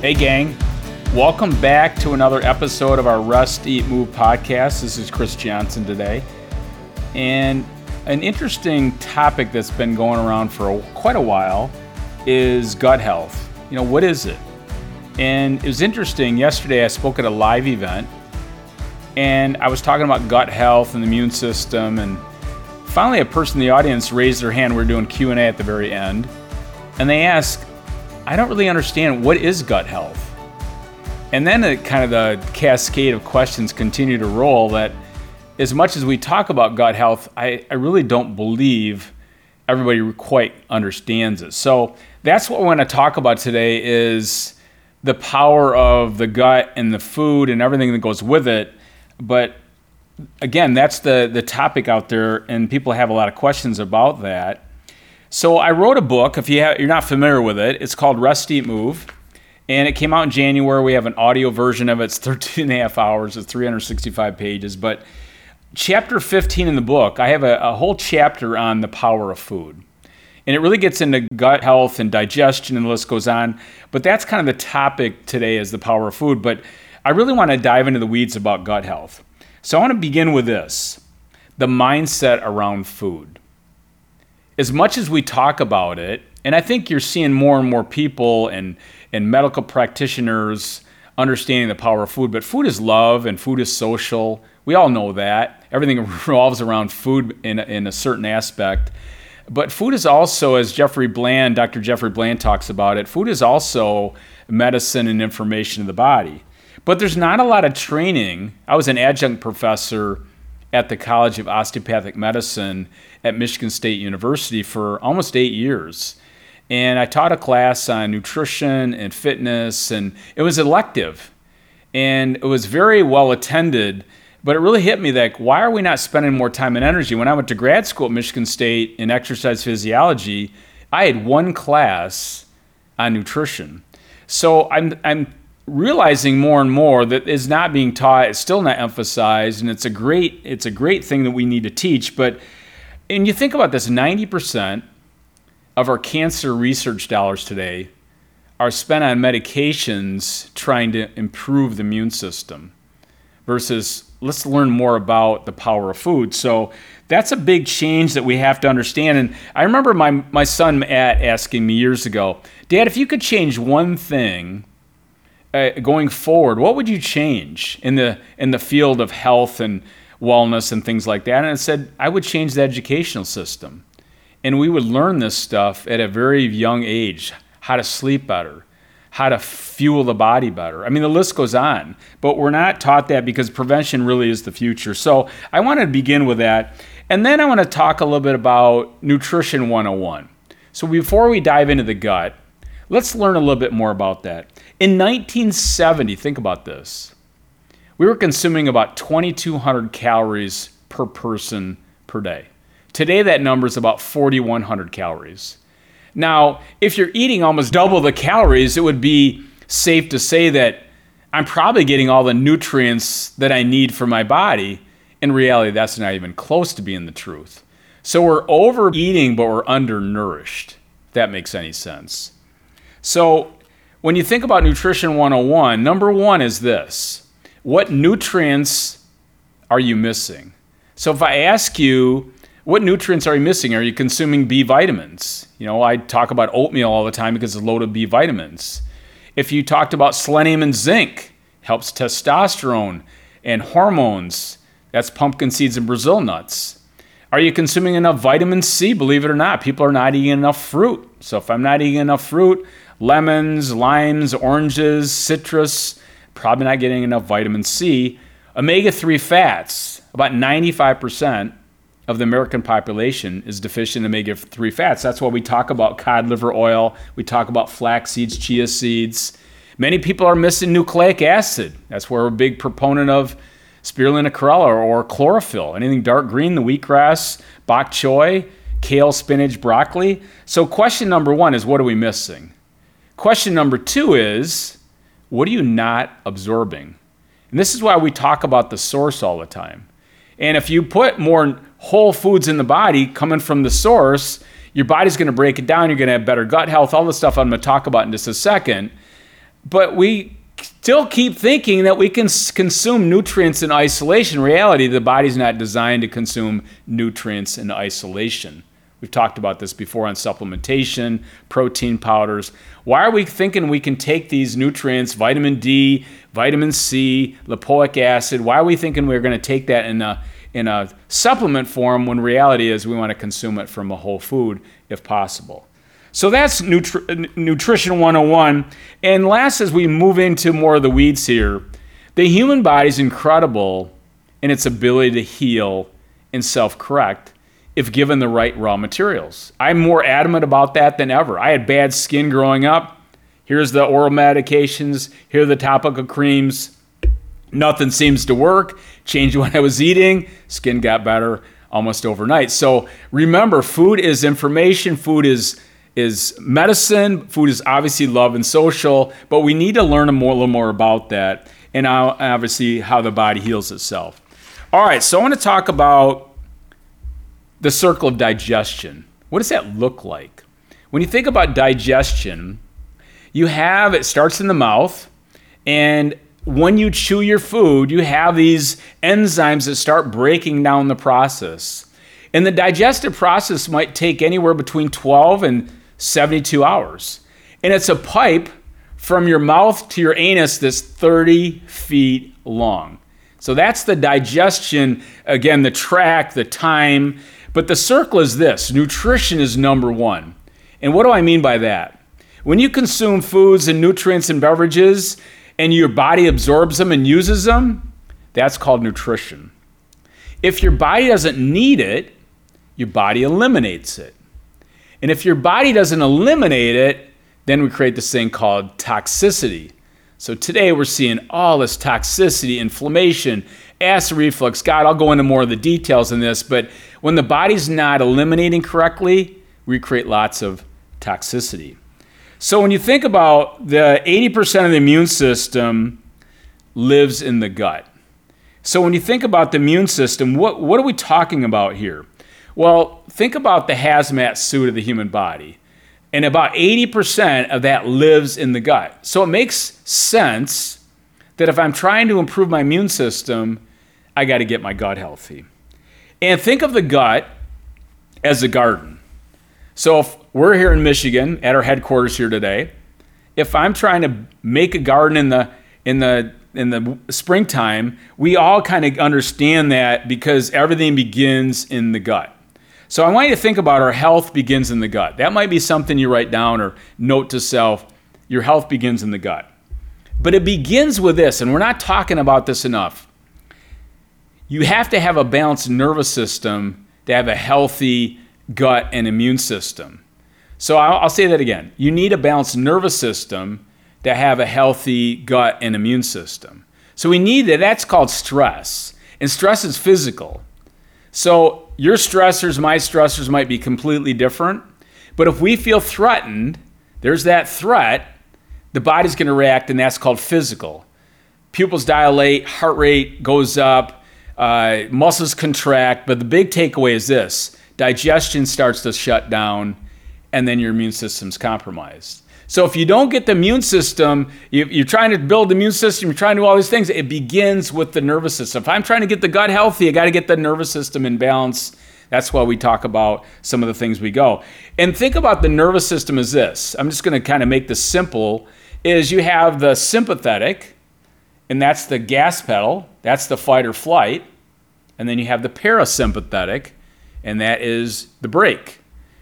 Hey, gang. Welcome back to another episode of our Rest, Eat, Move podcast. This is Chris Johnson today. And an interesting topic that's been going around for a, quite a while is gut health. You know, what is it? And it was interesting. Yesterday, I spoke at a live event and I was talking about gut health and the immune system. And finally, a person in the audience raised their hand. We are doing Q&A at the very end. And they asked, I don't really understand what is gut health. And then it, kind of the cascade of questions continue to roll that as much as we talk about gut health, I, I really don't believe everybody quite understands it. So that's what we want to talk about today is the power of the gut and the food and everything that goes with it. But again, that's the, the topic out there, and people have a lot of questions about that. So I wrote a book. If you have, you're not familiar with it, it's called Eat Move, and it came out in January. We have an audio version of it. It's 13 and a half hours. It's 365 pages. But chapter 15 in the book, I have a, a whole chapter on the power of food. And it really gets into gut health and digestion, and the list goes on. But that's kind of the topic today is the power of food. But I really want to dive into the weeds about gut health. So I want to begin with this the mindset around food as much as we talk about it, and I think you're seeing more and more people and, and medical practitioners understanding the power of food, but food is love and food is social. We all know that. Everything revolves around food in, in a certain aspect. But food is also, as Jeffrey Bland, Dr. Jeffrey Bland talks about it, food is also medicine and information to the body. But there's not a lot of training. I was an adjunct professor at the College of Osteopathic Medicine at Michigan State University for almost eight years. And I taught a class on nutrition and fitness, and it was elective. And it was very well attended, but it really hit me that why are we not spending more time and energy? When I went to grad school at Michigan State in exercise physiology, I had one class on nutrition. So I'm, I'm realizing more and more that is not being taught, it's still not emphasized, and it's a great it's a great thing that we need to teach. But and you think about this 90% of our cancer research dollars today are spent on medications trying to improve the immune system versus let's learn more about the power of food. So that's a big change that we have to understand. And I remember my, my son Matt asking me years ago, Dad, if you could change one thing uh, going forward, what would you change in the in the field of health and wellness and things like that. And I said, I would change the educational system. And we would learn this stuff at a very young age how to sleep better, how to fuel the body better. I mean, the list goes on, but we're not taught that because prevention really is the future. So I want to begin with that. And then I want to talk a little bit about Nutrition 101. So before we dive into the gut, let's learn a little bit more about that. In 1970, think about this we were consuming about 2,200 calories per person per day. Today, that number is about 4,100 calories. Now, if you're eating almost double the calories, it would be safe to say that I'm probably getting all the nutrients that I need for my body. In reality, that's not even close to being the truth. So we're overeating, but we're undernourished, if that makes any sense. So when you think about Nutrition 101, number one is this what nutrients are you missing? So if I ask you, what nutrients are you missing? Are you consuming B vitamins? You know, I talk about oatmeal all the time because it's loaded B vitamins. If you talked about selenium and zinc, helps testosterone and hormones. That's pumpkin seeds and Brazil nuts. Are you consuming enough vitamin C? Believe it or not, people are not eating enough fruit. So if I'm not eating enough fruit, lemons, limes, oranges, citrus, probably not getting enough vitamin C. Omega 3 fats, about 95% of the American population is deficient in omega 3 fats. That's why we talk about cod liver oil, we talk about flax seeds, chia seeds. Many people are missing nucleic acid. That's where we're a big proponent of spirulina chlorella or chlorophyll. Anything dark green, the wheatgrass, bok choy, kale, spinach, broccoli. So, question number one is what are we missing? Question number two is what are you not absorbing? And this is why we talk about the source all the time. And if you put more whole foods in the body coming from the source, your body's going to break it down. You're going to have better gut health, all the stuff I'm going to talk about in just a second. but we still keep thinking that we can consume nutrients in isolation. In reality, the body's not designed to consume nutrients in isolation. We've talked about this before on supplementation, protein powders. Why are we thinking we can take these nutrients, vitamin D, vitamin C, lipoic acid? Why are we thinking we're going to take that in a in a supplement form when reality is we want to consume it from a whole food if possible? So that's Nutri- Nutrition 101. And last, as we move into more of the weeds here, the human body is incredible in its ability to heal and self correct if given the right raw materials. I'm more adamant about that than ever. I had bad skin growing up. Here's the oral medications, here are the topical creams. Nothing seems to work. Changed what I was eating, skin got better almost overnight. So remember, food is information, food is is medicine. Food is obviously love and social, but we need to learn a, more, a little more about that and obviously how the body heals itself. All right, so I want to talk about the circle of digestion. What does that look like? When you think about digestion, you have it starts in the mouth, and when you chew your food, you have these enzymes that start breaking down the process. And the digestive process might take anywhere between 12 and 72 hours. And it's a pipe from your mouth to your anus that's 30 feet long. So that's the digestion, again, the track, the time. But the circle is this nutrition is number one. And what do I mean by that? When you consume foods and nutrients and beverages and your body absorbs them and uses them, that's called nutrition. If your body doesn't need it, your body eliminates it. And if your body doesn't eliminate it, then we create this thing called toxicity. So today we're seeing all this toxicity, inflammation, acid reflux. God, I'll go into more of the details in this, but when the body's not eliminating correctly, we create lots of toxicity. So when you think about the 80% of the immune system lives in the gut. So when you think about the immune system, what, what are we talking about here? Well, think about the hazmat suit of the human body. And about 80% of that lives in the gut. So it makes sense that if I'm trying to improve my immune system, I got to get my gut healthy. And think of the gut as a garden. So if we're here in Michigan at our headquarters here today, if I'm trying to make a garden in the in the in the springtime, we all kind of understand that because everything begins in the gut. So I want you to think about our health begins in the gut. That might be something you write down or note to self. Your health begins in the gut. But it begins with this, and we're not talking about this enough. You have to have a balanced nervous system to have a healthy gut and immune system. So I'll, say that again. You need a balanced nervous system to have a healthy gut and immune system. So we need that. That's called stress. And stress is physical. So your stressors, my stressors might be completely different. But if we feel threatened, there's that threat, the body's going to react, and that's called physical. Pupils dilate, heart rate goes up, uh, muscles contract. But the big takeaway is this digestion starts to shut down, and then your immune system's compromised. So if you don't get the immune system, you, are trying to build the immune system, you're trying to do all these things, it begins with the nervous system. If I'm trying to get the gut healthy, I got to get the nervous system in balance. That's why we talk about some of the things we go. And think about the nervous system as this. I'm just going to kind of make this simple is you have the sympathetic and that's the gas pedal, that's the fight or flight, and then you have the parasympathetic and that is the brake.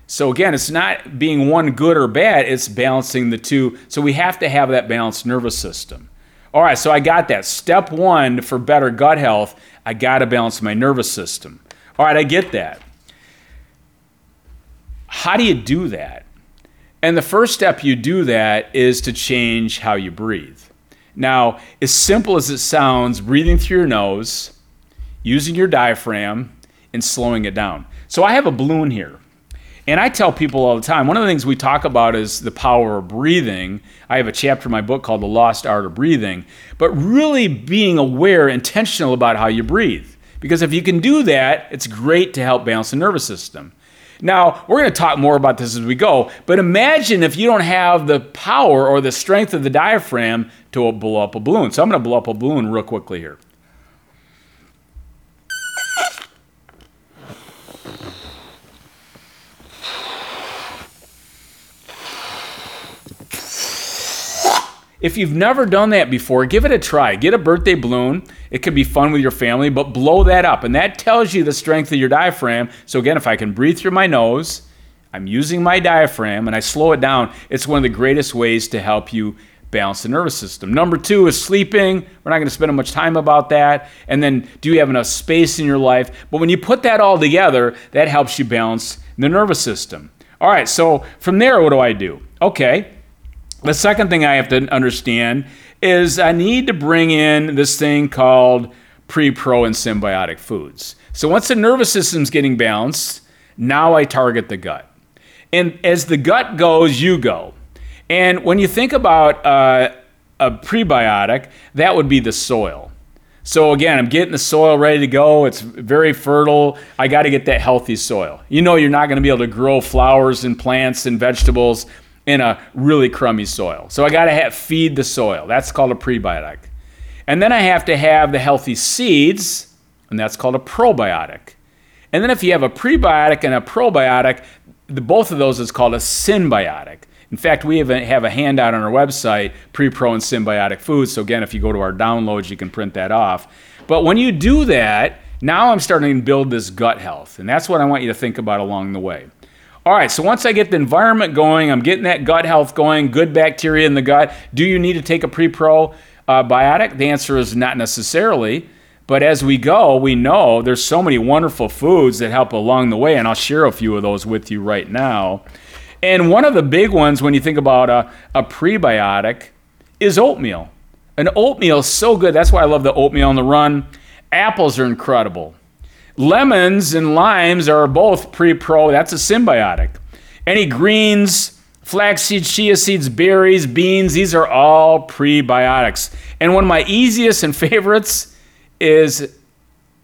So again, it's not being one good or bad, it's balancing the two. So we have to have that balanced nervous system. All right, so I got that. Step one for better gut health, I got to balance my nervous system. All right, I get that. How do you do that? And the first step you do that is to change how you breathe. Now, as simple as it sounds, breathing through your nose, using your diaphragm, and slowing it down. So I have a balloon here. And I tell people all the time, one of the things we talk about is the power of breathing. I have a chapter in my book called The Lost Art of Breathing, but really being aware, intentional about how you breathe. Because if you can do that, it's great to help balance the nervous system. Now, we're going to talk more about this as we go, but imagine if you don't have the power or the strength of the diaphragm to blow up a balloon. So I'm going to blow up a balloon real quickly here. If you've never done that before, give it a try. Get a birthday balloon. It could be fun with your family, but blow that up. And that tells you the strength of your diaphragm. So, again, if I can breathe through my nose, I'm using my diaphragm and I slow it down, it's one of the greatest ways to help you balance the nervous system. Number two is sleeping. We're not going to spend much time about that. And then, do you have enough space in your life? But when you put that all together, that helps you balance the nervous system. All right, so from there, what do I do? Okay, the second thing I have to understand is I need to bring in this thing called pre, pro, and symbiotic foods. So once the nervous system's getting balanced, now I target the gut. And as the gut goes, you go. And when you think about uh, a prebiotic, that would be the soil. So again, I'm getting the soil ready to go. It's very fertile. I got to get that healthy soil. You know, you're not going to be able to grow flowers and plants and vegetables in a really crummy soil. So I got to feed the soil. That's called a prebiotic. And then I have to have the healthy seeds, and that's called a probiotic. And then if you have a prebiotic and a probiotic, the, both of those is called a symbiotic. In fact, we have a, have a handout on our website, pre-pro and symbiotic foods. So again, if you go to our downloads, you can print that off. But when you do that, now I'm starting to build this gut health. And that's what I want you to think about along the way. All right, so once I get the environment going, I'm getting that gut health going, good bacteria in the gut. Do you need to take a pre pro uh. The answer is not necessarily. But as we go, we know there's so many wonderful foods that help along the way, and I'll share a few of those with you right now. And one of the big ones when you think about a, a prebiotic is oatmeal. An oatmeal is so good. That's why I love the oatmeal on the run. Apples are incredible. Lemons and limes are both pre pro. That's a symbiotic. Any greens, flaxseed, chia seeds, berries, beans, these are all prebiotics. And one of my easiest and favorites is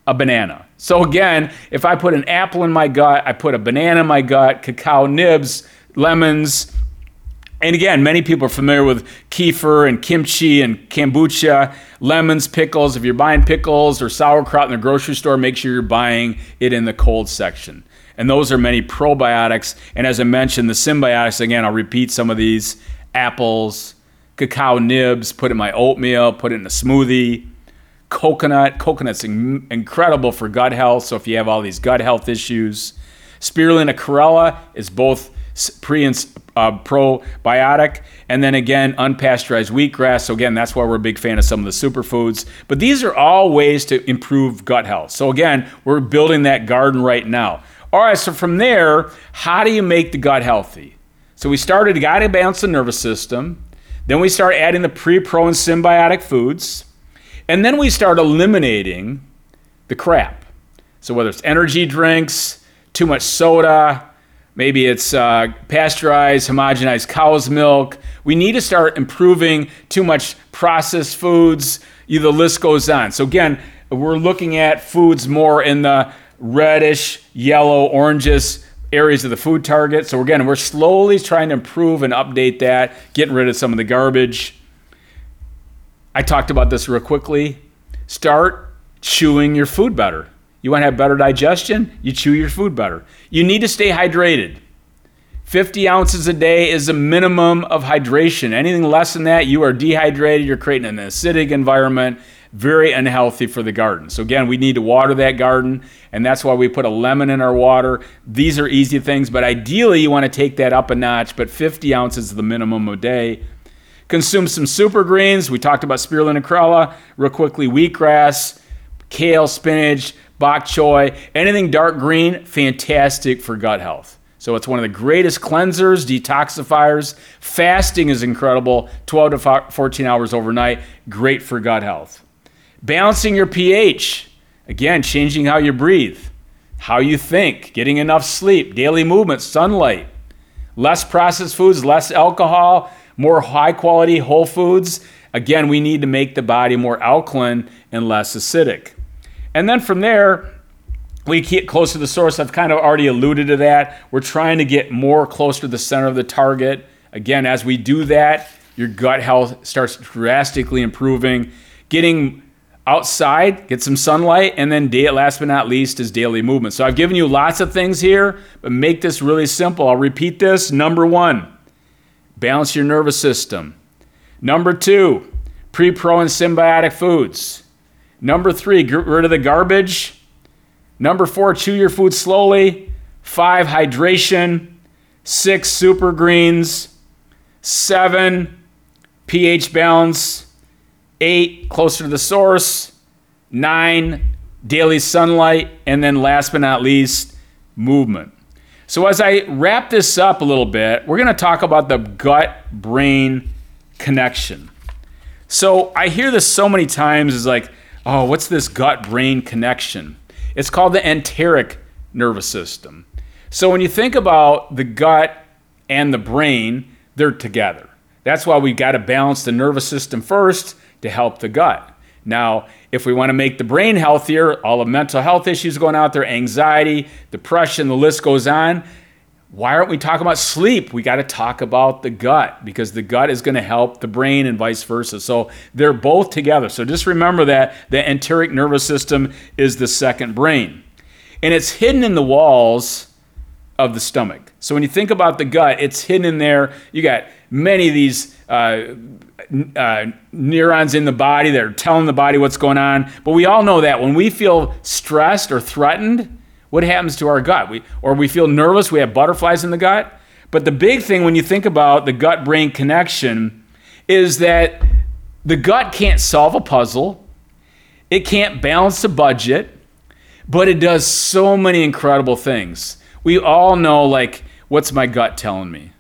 a banana. So again, if I put an apple in my gut, I put a banana in my gut, cacao nibs, lemons, and again, many people are familiar with kefir and kimchi and kombucha, lemons, pickles. If you're buying pickles or sauerkraut in the grocery store, make sure you're buying it in the cold section. And those are many probiotics. And as I mentioned, the symbiotics, again, I'll repeat some of these apples, cacao nibs, put in my oatmeal, put it in a smoothie. Coconut, coconut's in- incredible for gut health. So if you have all these gut health issues, spirulina chlorella is both pre and uh, probiotic, and then again unpasteurized wheatgrass. So again, that's why we're a big fan of some of the superfoods. But these are all ways to improve gut health. So again, we're building that garden right now. All right, so from there, how do you make the gut healthy? So we started, got to balance the nervous system. Then we start adding the pre, pro, and symbiotic foods. And then we start eliminating the crap. So whether it's energy drinks, too much soda, Maybe it's uh, pasteurized, homogenized cow's milk. We need to start improving too much processed foods. The list goes on. So, again, we're looking at foods more in the reddish, yellow, oranges areas of the food target. So, again, we're slowly trying to improve and update that, getting rid of some of the garbage. I talked about this real quickly. Start chewing your food better. You want to have better digestion? You chew your food better. You need to stay hydrated. 50 ounces a day is a minimum of hydration. Anything less than that, you are dehydrated. You're creating an acidic environment, very unhealthy for the garden. So, again, we need to water that garden, and that's why we put a lemon in our water. These are easy things, but ideally, you want to take that up a notch, but 50 ounces is the minimum a day. Consume some super greens. We talked about spirulina chlorella. Real quickly, wheatgrass, kale, spinach bok choy, anything dark green, fantastic for gut health. So it's one of the greatest cleansers, detoxifiers. Fasting is incredible, 12 to 14 hours overnight, great for gut health. Balancing your pH, again, changing how you breathe, how you think, getting enough sleep, daily movement, sunlight, less processed foods, less alcohol, more high quality whole foods. Again, we need to make the body more alkaline and less acidic. And then from there, we get close to the source. I've kind of already alluded to that. We're trying to get more close to the center of the target. Again, as we do that, your gut health starts drastically improving. Getting outside, get some sunlight, and then day, last but not least is daily movement. So I've given you lots of things here, but make this really simple. I'll repeat this. Number one, balance your nervous system. Number two, pre, pro, and symbiotic foods. Number three, get rid of the garbage. Number four, chew your food slowly. Five, hydration. Six, super greens. Seven, pH balance. Eight, closer to the source. Nine, daily sunlight. And then last but not least, movement. So, as I wrap this up a little bit, we're going to talk about the gut brain connection. So, I hear this so many times is like, oh, what's this gut brain connection? It's called the enteric nervous system. So, when you think about the gut and the brain, they're together. That's why we've got to balance the nervous system first to help the gut. Now, if we want to make the brain healthier, all the mental health issues going out there, anxiety, depression, the list goes on. Why aren't we talking about sleep? We got to talk about the gut because the gut is going to help the brain and vice versa. So they're both together. So just remember that the enteric nervous system is the second brain. And it's hidden in the walls of the stomach. So when you think about the gut, it's hidden in there. You got many of these uh, uh, neurons in the body that are telling the body what's going on. But we all know that when we feel stressed or threatened, what happens to our gut? We, or we feel nervous, we have butterflies in the gut. But the big thing when you think about the gut brain connection is that the gut can't solve a puzzle, it can't balance a budget, but it does so many incredible things. We all know, like, what's my gut telling me?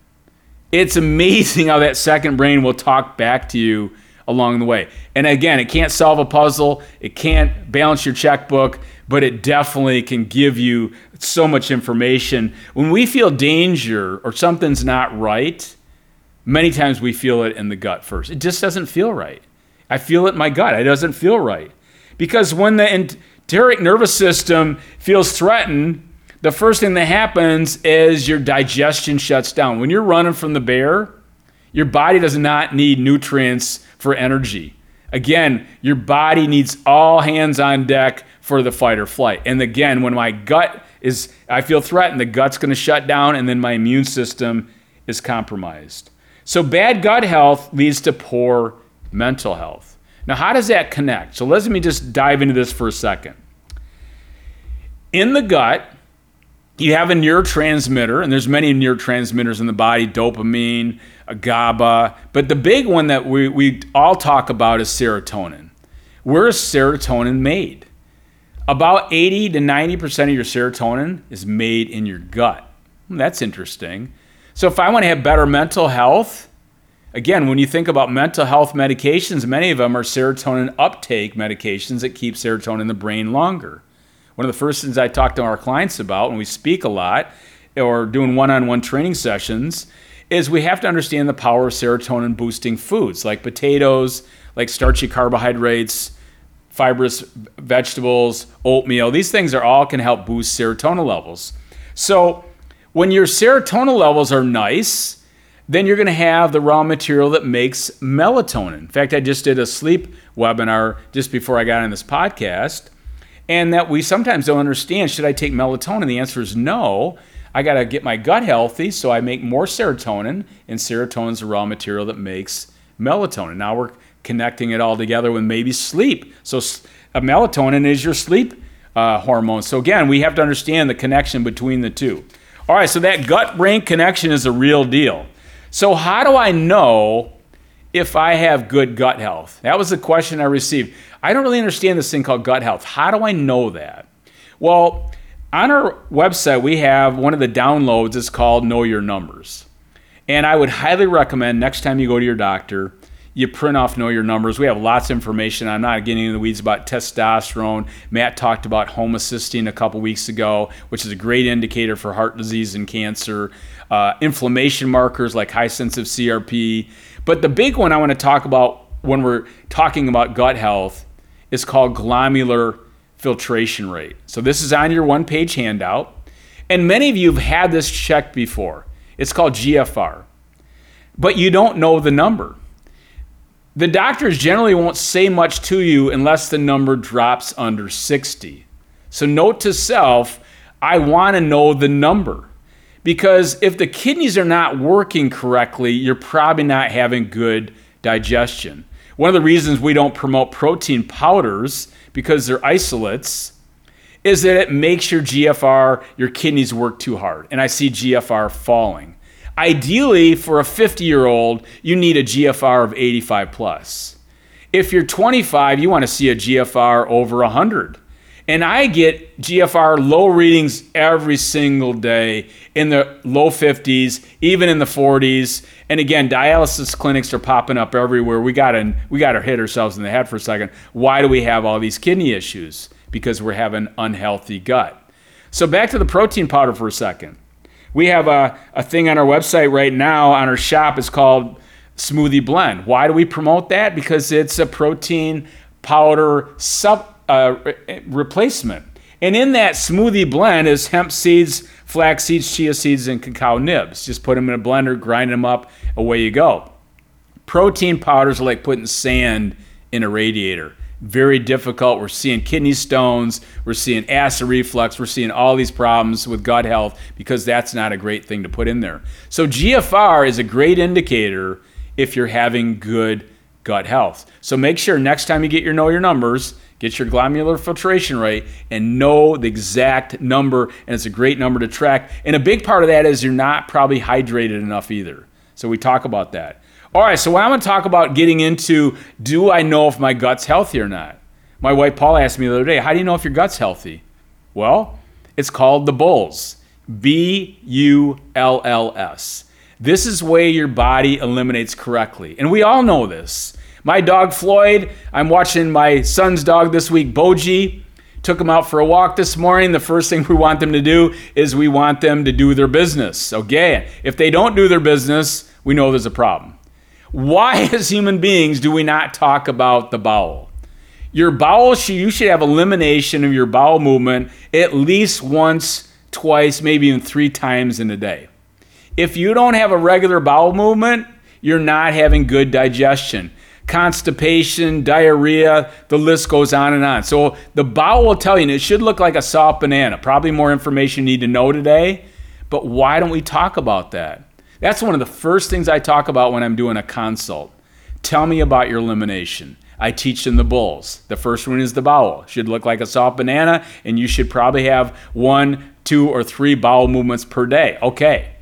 It's amazing how that second brain will talk back to you along the way. And again, it can't solve a puzzle, it can't balance your checkbook, but it definitely can give you so much information. When we feel danger or something's not right, many times we feel it in the gut first. It just doesn't feel right. I feel it in my gut. It doesn't feel right. Because when the enteric nervous system feels threatened, the first thing that happens is your digestion shuts down. When you're running from the bear, your body does not need nutrients for energy. Again, your body needs all hands on deck for the fight or flight. And again, when my gut is, I feel threatened, the gut's to shut down and then my immune system is compromised. So bad gut health leads to poor mental health. Now, how does that connect? So let me just dive into this for a second. In the gut, you have a neurotransmitter, and there's many neurotransmitters in the body, dopamine, GABA, but the big one that we, we all talk about is serotonin. Where is serotonin made? About 80 to 90% of your serotonin is made in your gut. That's interesting. So if I want to have better mental health, again, when you think about mental health medications, many of them are serotonin uptake medications that keep serotonin in the brain longer. One of the first things I talk to our clients about when we speak a lot or doing one on one training sessions is we have to understand the power of serotonin boosting foods like potatoes, like starchy carbohydrates, fibrous vegetables, oatmeal. These things are all can help boost serotonin levels. So when your serotonin levels are nice, then you're going to have the raw material that makes melatonin. In fact, I just did a sleep webinar just before I got on this podcast and that we sometimes don't understand should I take melatonin? The answer is no. I got to get my gut healthy so I make more serotonin, and serotonin is the raw material that makes melatonin. Now we're connecting it all together with maybe sleep. So, melatonin is your sleep uh, hormone. So, again, we have to understand the connection between the two. All right, so that gut brain connection is a real deal. So, how do I know if I have good gut health? That was the question I received. I don't really understand this thing called gut health. How do I know that? Well, on our website, we have one of the downloads is called Know Your Numbers. And I would highly recommend next time you go to your doctor, you print off Know Your Numbers. We have lots of information. I'm not getting into the weeds about testosterone. Matt talked about homocysteine a couple weeks ago, which is a great indicator for heart disease and cancer. Uh, inflammation markers like high sensitive CRP. But the big one I want to talk about when we're talking about gut health is called glomerular filtration rate. So this is on your one page handout. And many of you have had this checked before. It's called GFR. But you don't know the number. The doctors generally won't say much to you unless the number drops under 60. So, note to self, I want to know the number. Because if the kidneys are not working correctly, you're probably not having good digestion. One of the reasons we don't promote protein powders, because they're isolates, is that it makes your GFR, your kidneys work too hard. And I see GFR falling. Ideally, for a 50 year old, you need a GFR of 85 plus. If you're 25, you want to see a GFR over 100. And I get GFR low readings every single day in the low 50s, even in the 40s. And again, dialysis clinics are popping up everywhere. We got to we got to hit ourselves in the head for a second. Why do we have all these kidney issues? Because we're having unhealthy gut. So back to the protein powder for a second. We have a, a thing on our website right now on our shop. It's called Smoothie Blend. Why do we promote that? Because it's a protein powder sub uh, replacement. And in that smoothie blend is hemp seeds, flax seeds, chia seeds, and cacao nibs. Just put them in a blender, grind them up, away you go. Protein powders are like putting sand in a radiator very difficult. We're seeing kidney stones, we're seeing acid reflux, we're seeing all these problems with gut health because that's not a great thing to put in there. So, GFR is a great indicator if you're having good gut health. So, make sure next time you get your know your numbers, get your glomerular filtration rate and know the exact number. And it's a great number to track. And a big part of that is you're not probably hydrated enough either. So, we talk about that. All right, so what I'm going to talk about getting into do I know if my gut's healthy or not? My wife Paul asked me the other day, how do you know if your gut's healthy? Well, it's called the Bulls. B U L L S. This is way your body eliminates correctly. And we all know this. My dog Floyd, I'm watching my son's dog this week, Boji. Took him out for a walk this morning. The first thing we want them to do is we want them to do their business. Okay? If they don't do their business, we know there's a problem. Why, as human beings, do we not talk about the bowel? Your bowel, you should have elimination of your bowel movement at least once, twice, maybe even three times in a day. If you don't have a regular bowel movement, you're not having good digestion. Constipation, diarrhea, the list goes on and on. So the bowel will tell you, and it should look like a soft banana. Probably more information you need to know today, but why don't we talk about that? That's one of the first things I talk about when I'm doing a consult. Tell me about your elimination. I teach them the bulls. The first one is the bowel. Should look like a soft banana, and you should probably have one, two, or three bowel movements per day. Okay.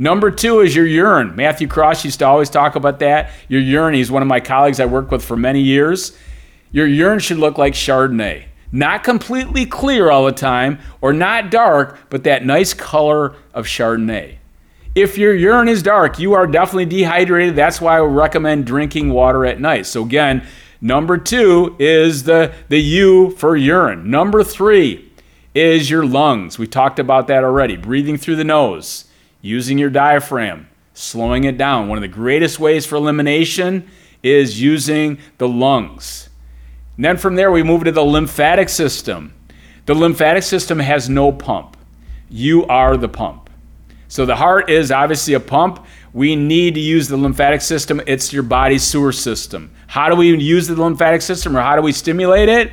Number two is your urine. Matthew Cross used to always talk about that. Your urine, he's one of my colleagues I worked with for many years. Your urine should look like Chardonnay. Not completely clear all the time, or not dark, but that nice color of Chardonnay. If your urine is dark, you are definitely dehydrated. That's why I recommend drinking water at night. So again, number two is the, the U for urine. Number three is your lungs. We talked about that already. Breathing through the nose, using your diaphragm, slowing it down. One of the greatest ways for elimination is using the lungs. And then from there, we move to the lymphatic system. The lymphatic system has no pump. You are the pump. So the heart is obviously a pump. We need to use the lymphatic system. It's your body's sewer system. How do we use the lymphatic system or how do we stimulate it?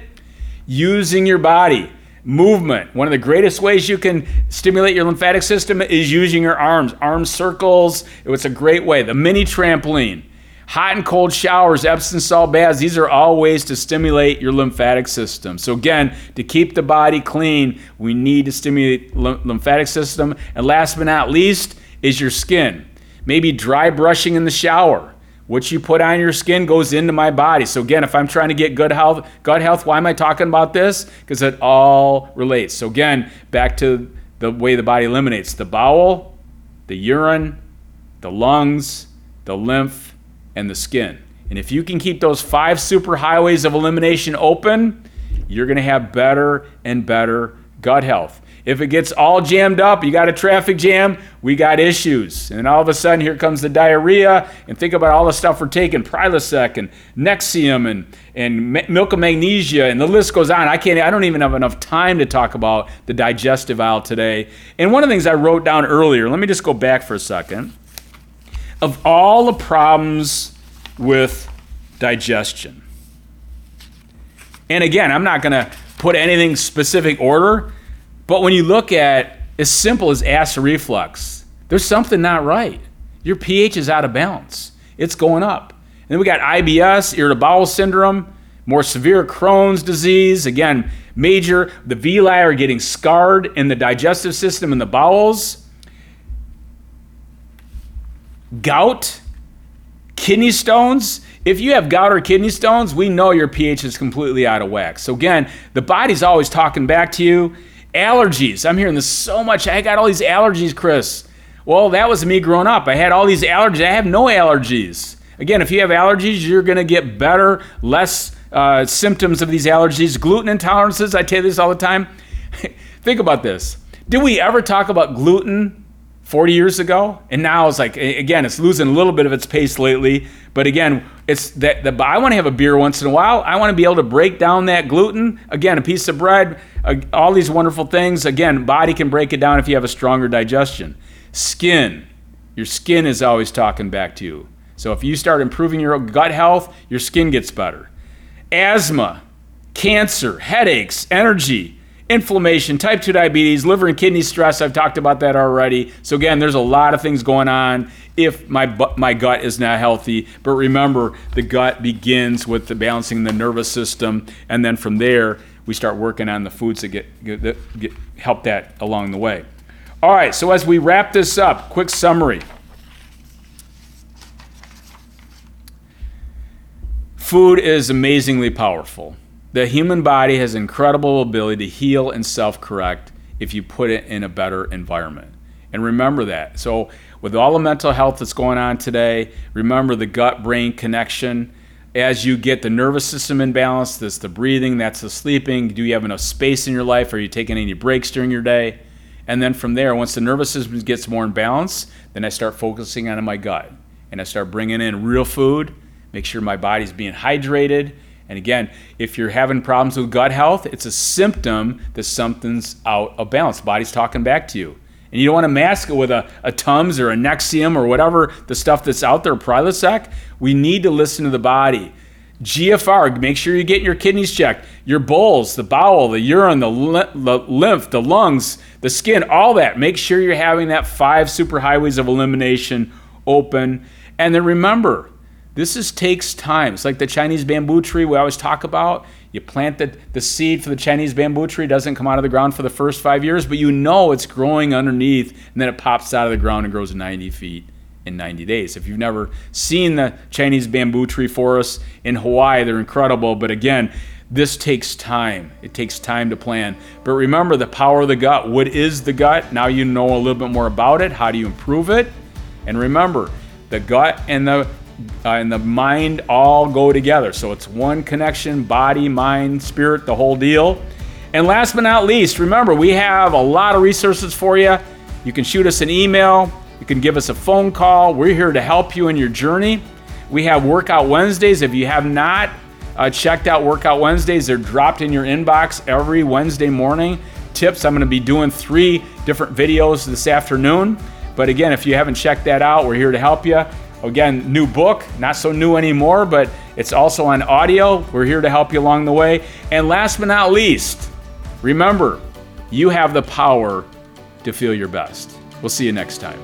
Using your body. Movement. One of the greatest ways you can stimulate your lymphatic system is using your arms. Arm circles. It's a great way. The mini trampoline. Hot and cold showers, Epsom salt baths, these are all ways to stimulate your lymphatic system. So, again, to keep the body clean, we need to stimulate lymphatic system. And last but not least is your skin. Maybe dry brushing in the shower. What you put on your skin goes into my body. So again, if I'm trying to get good health, gut health, why am I talking about this? Because it all relates. So again, back to the way the body eliminates the bowel, the urine, the lungs, the lymph, and the skin. And if you can keep those five superhighways of elimination open, you're going to have better and better gut health. If it gets all jammed up, you got a traffic jam, we got issues. And all of a sudden, here comes the diarrhea. And think about all the stuff we're taking Prilosec and Nexium and, and milk of magnesia, and the list goes on. I can't, I don't even have enough time to talk about the digestive aisle today. And one of the things I wrote down earlier, let me just go back for a second. Of all the problems with digestion, and again, I'm not going to put anything specific order, but when you look at as simple as acid reflux, there's something not right. Your pH is out of balance. It's going up. And then we got IBS, irritable bowel syndrome, more severe Crohn's disease. Again, major, the villi are getting scarred in the digestive system and the bowels. Gout, kidney stones, if you have gout or kidney stones, we know your pH is completely out of whack. So, again, the body's always talking back to you. Allergies. I'm hearing this so much. I got all these allergies, Chris. Well, that was me growing up. I had all these allergies. I have no allergies. Again, if you have allergies, you're going to get better, less uh, symptoms of these allergies. Gluten intolerances, I tell you this all the time. Think about this. Did we ever talk about gluten 40 years ago? And now it's like, again, it's losing a little bit of its pace lately. But again, it's that the, I want to have a beer once in a while. I want to be able to break down that gluten. Again, a piece of bread, all these wonderful things. Again, body can break it down if you have a stronger digestion. Skin, your skin is always talking back to you. So if you start improving your gut health, your skin gets better. Asthma, cancer, headaches, energy, inflammation, type 2 diabetes, liver and kidney stress. I've talked about that already. So again, there's a lot of things going on if my my gut is not healthy. But remember, the gut begins with the balancing the nervous system, and then from there we start working on the foods that get, get, get help that along the way. All right. So as we wrap this up, quick summary. Food is amazingly powerful. The human body has incredible ability to heal and self-correct if you put it in a better environment. And remember that. So with all the mental health that's going on today, remember the gut brain connection. As you get the nervous system in balance, that's the breathing, that's the sleeping. Do you have enough space in your life? Are you taking any breaks during your day? And then from there, once the nervous system gets more in balance, then I start focusing on my gut. And I start bringing in real food, make sure my body's being hydrated. And again, if you're having problems with gut health, it's a symptom that something's out of balance. body's talking back to you. And you don't want to mask it with a, a Tums or a Nexium or whatever the stuff that's out there, Prilosec. We need to listen to the body. GFR, make sure you get your kidneys checked, your bowls, the bowel, the urine, the, lymph, the lungs, the skin, all that. Make sure you're having that five superhighways of elimination open. And then remember, this is, takes time. It's like the Chinese bamboo tree we always talk about. You plant the, the seed for the Chinese bamboo tree, doesn't come out of the ground for the first five years, but you know it's growing underneath, and then it pops out of the ground and grows 90 feet in 90 days. If you've never seen the Chinese bamboo tree forests in Hawaii, they're incredible. But again, this takes time. It takes time to plan. But remember the power of the gut. What is the gut? Now you know a little bit more about it. How do you improve it? And remember, the gut and the uh, and the mind all go together. So it's one connection body, mind, spirit, the whole deal. And last but not least, remember, we have a lot of resources for you. You can shoot us an email, you can give us a phone call. We're here to help you in your journey. We have Workout Wednesdays. If you have not uh, checked out Workout Wednesdays, they're dropped in your inbox every Wednesday morning. Tips I'm going to be doing three different videos this afternoon. But again, if you haven't checked that out, we're here to help you. Again, new book, not so new anymore, but it's also on audio. We're here to help you along the way. And last but not least, remember, you have the power to feel your best. We'll see you next time.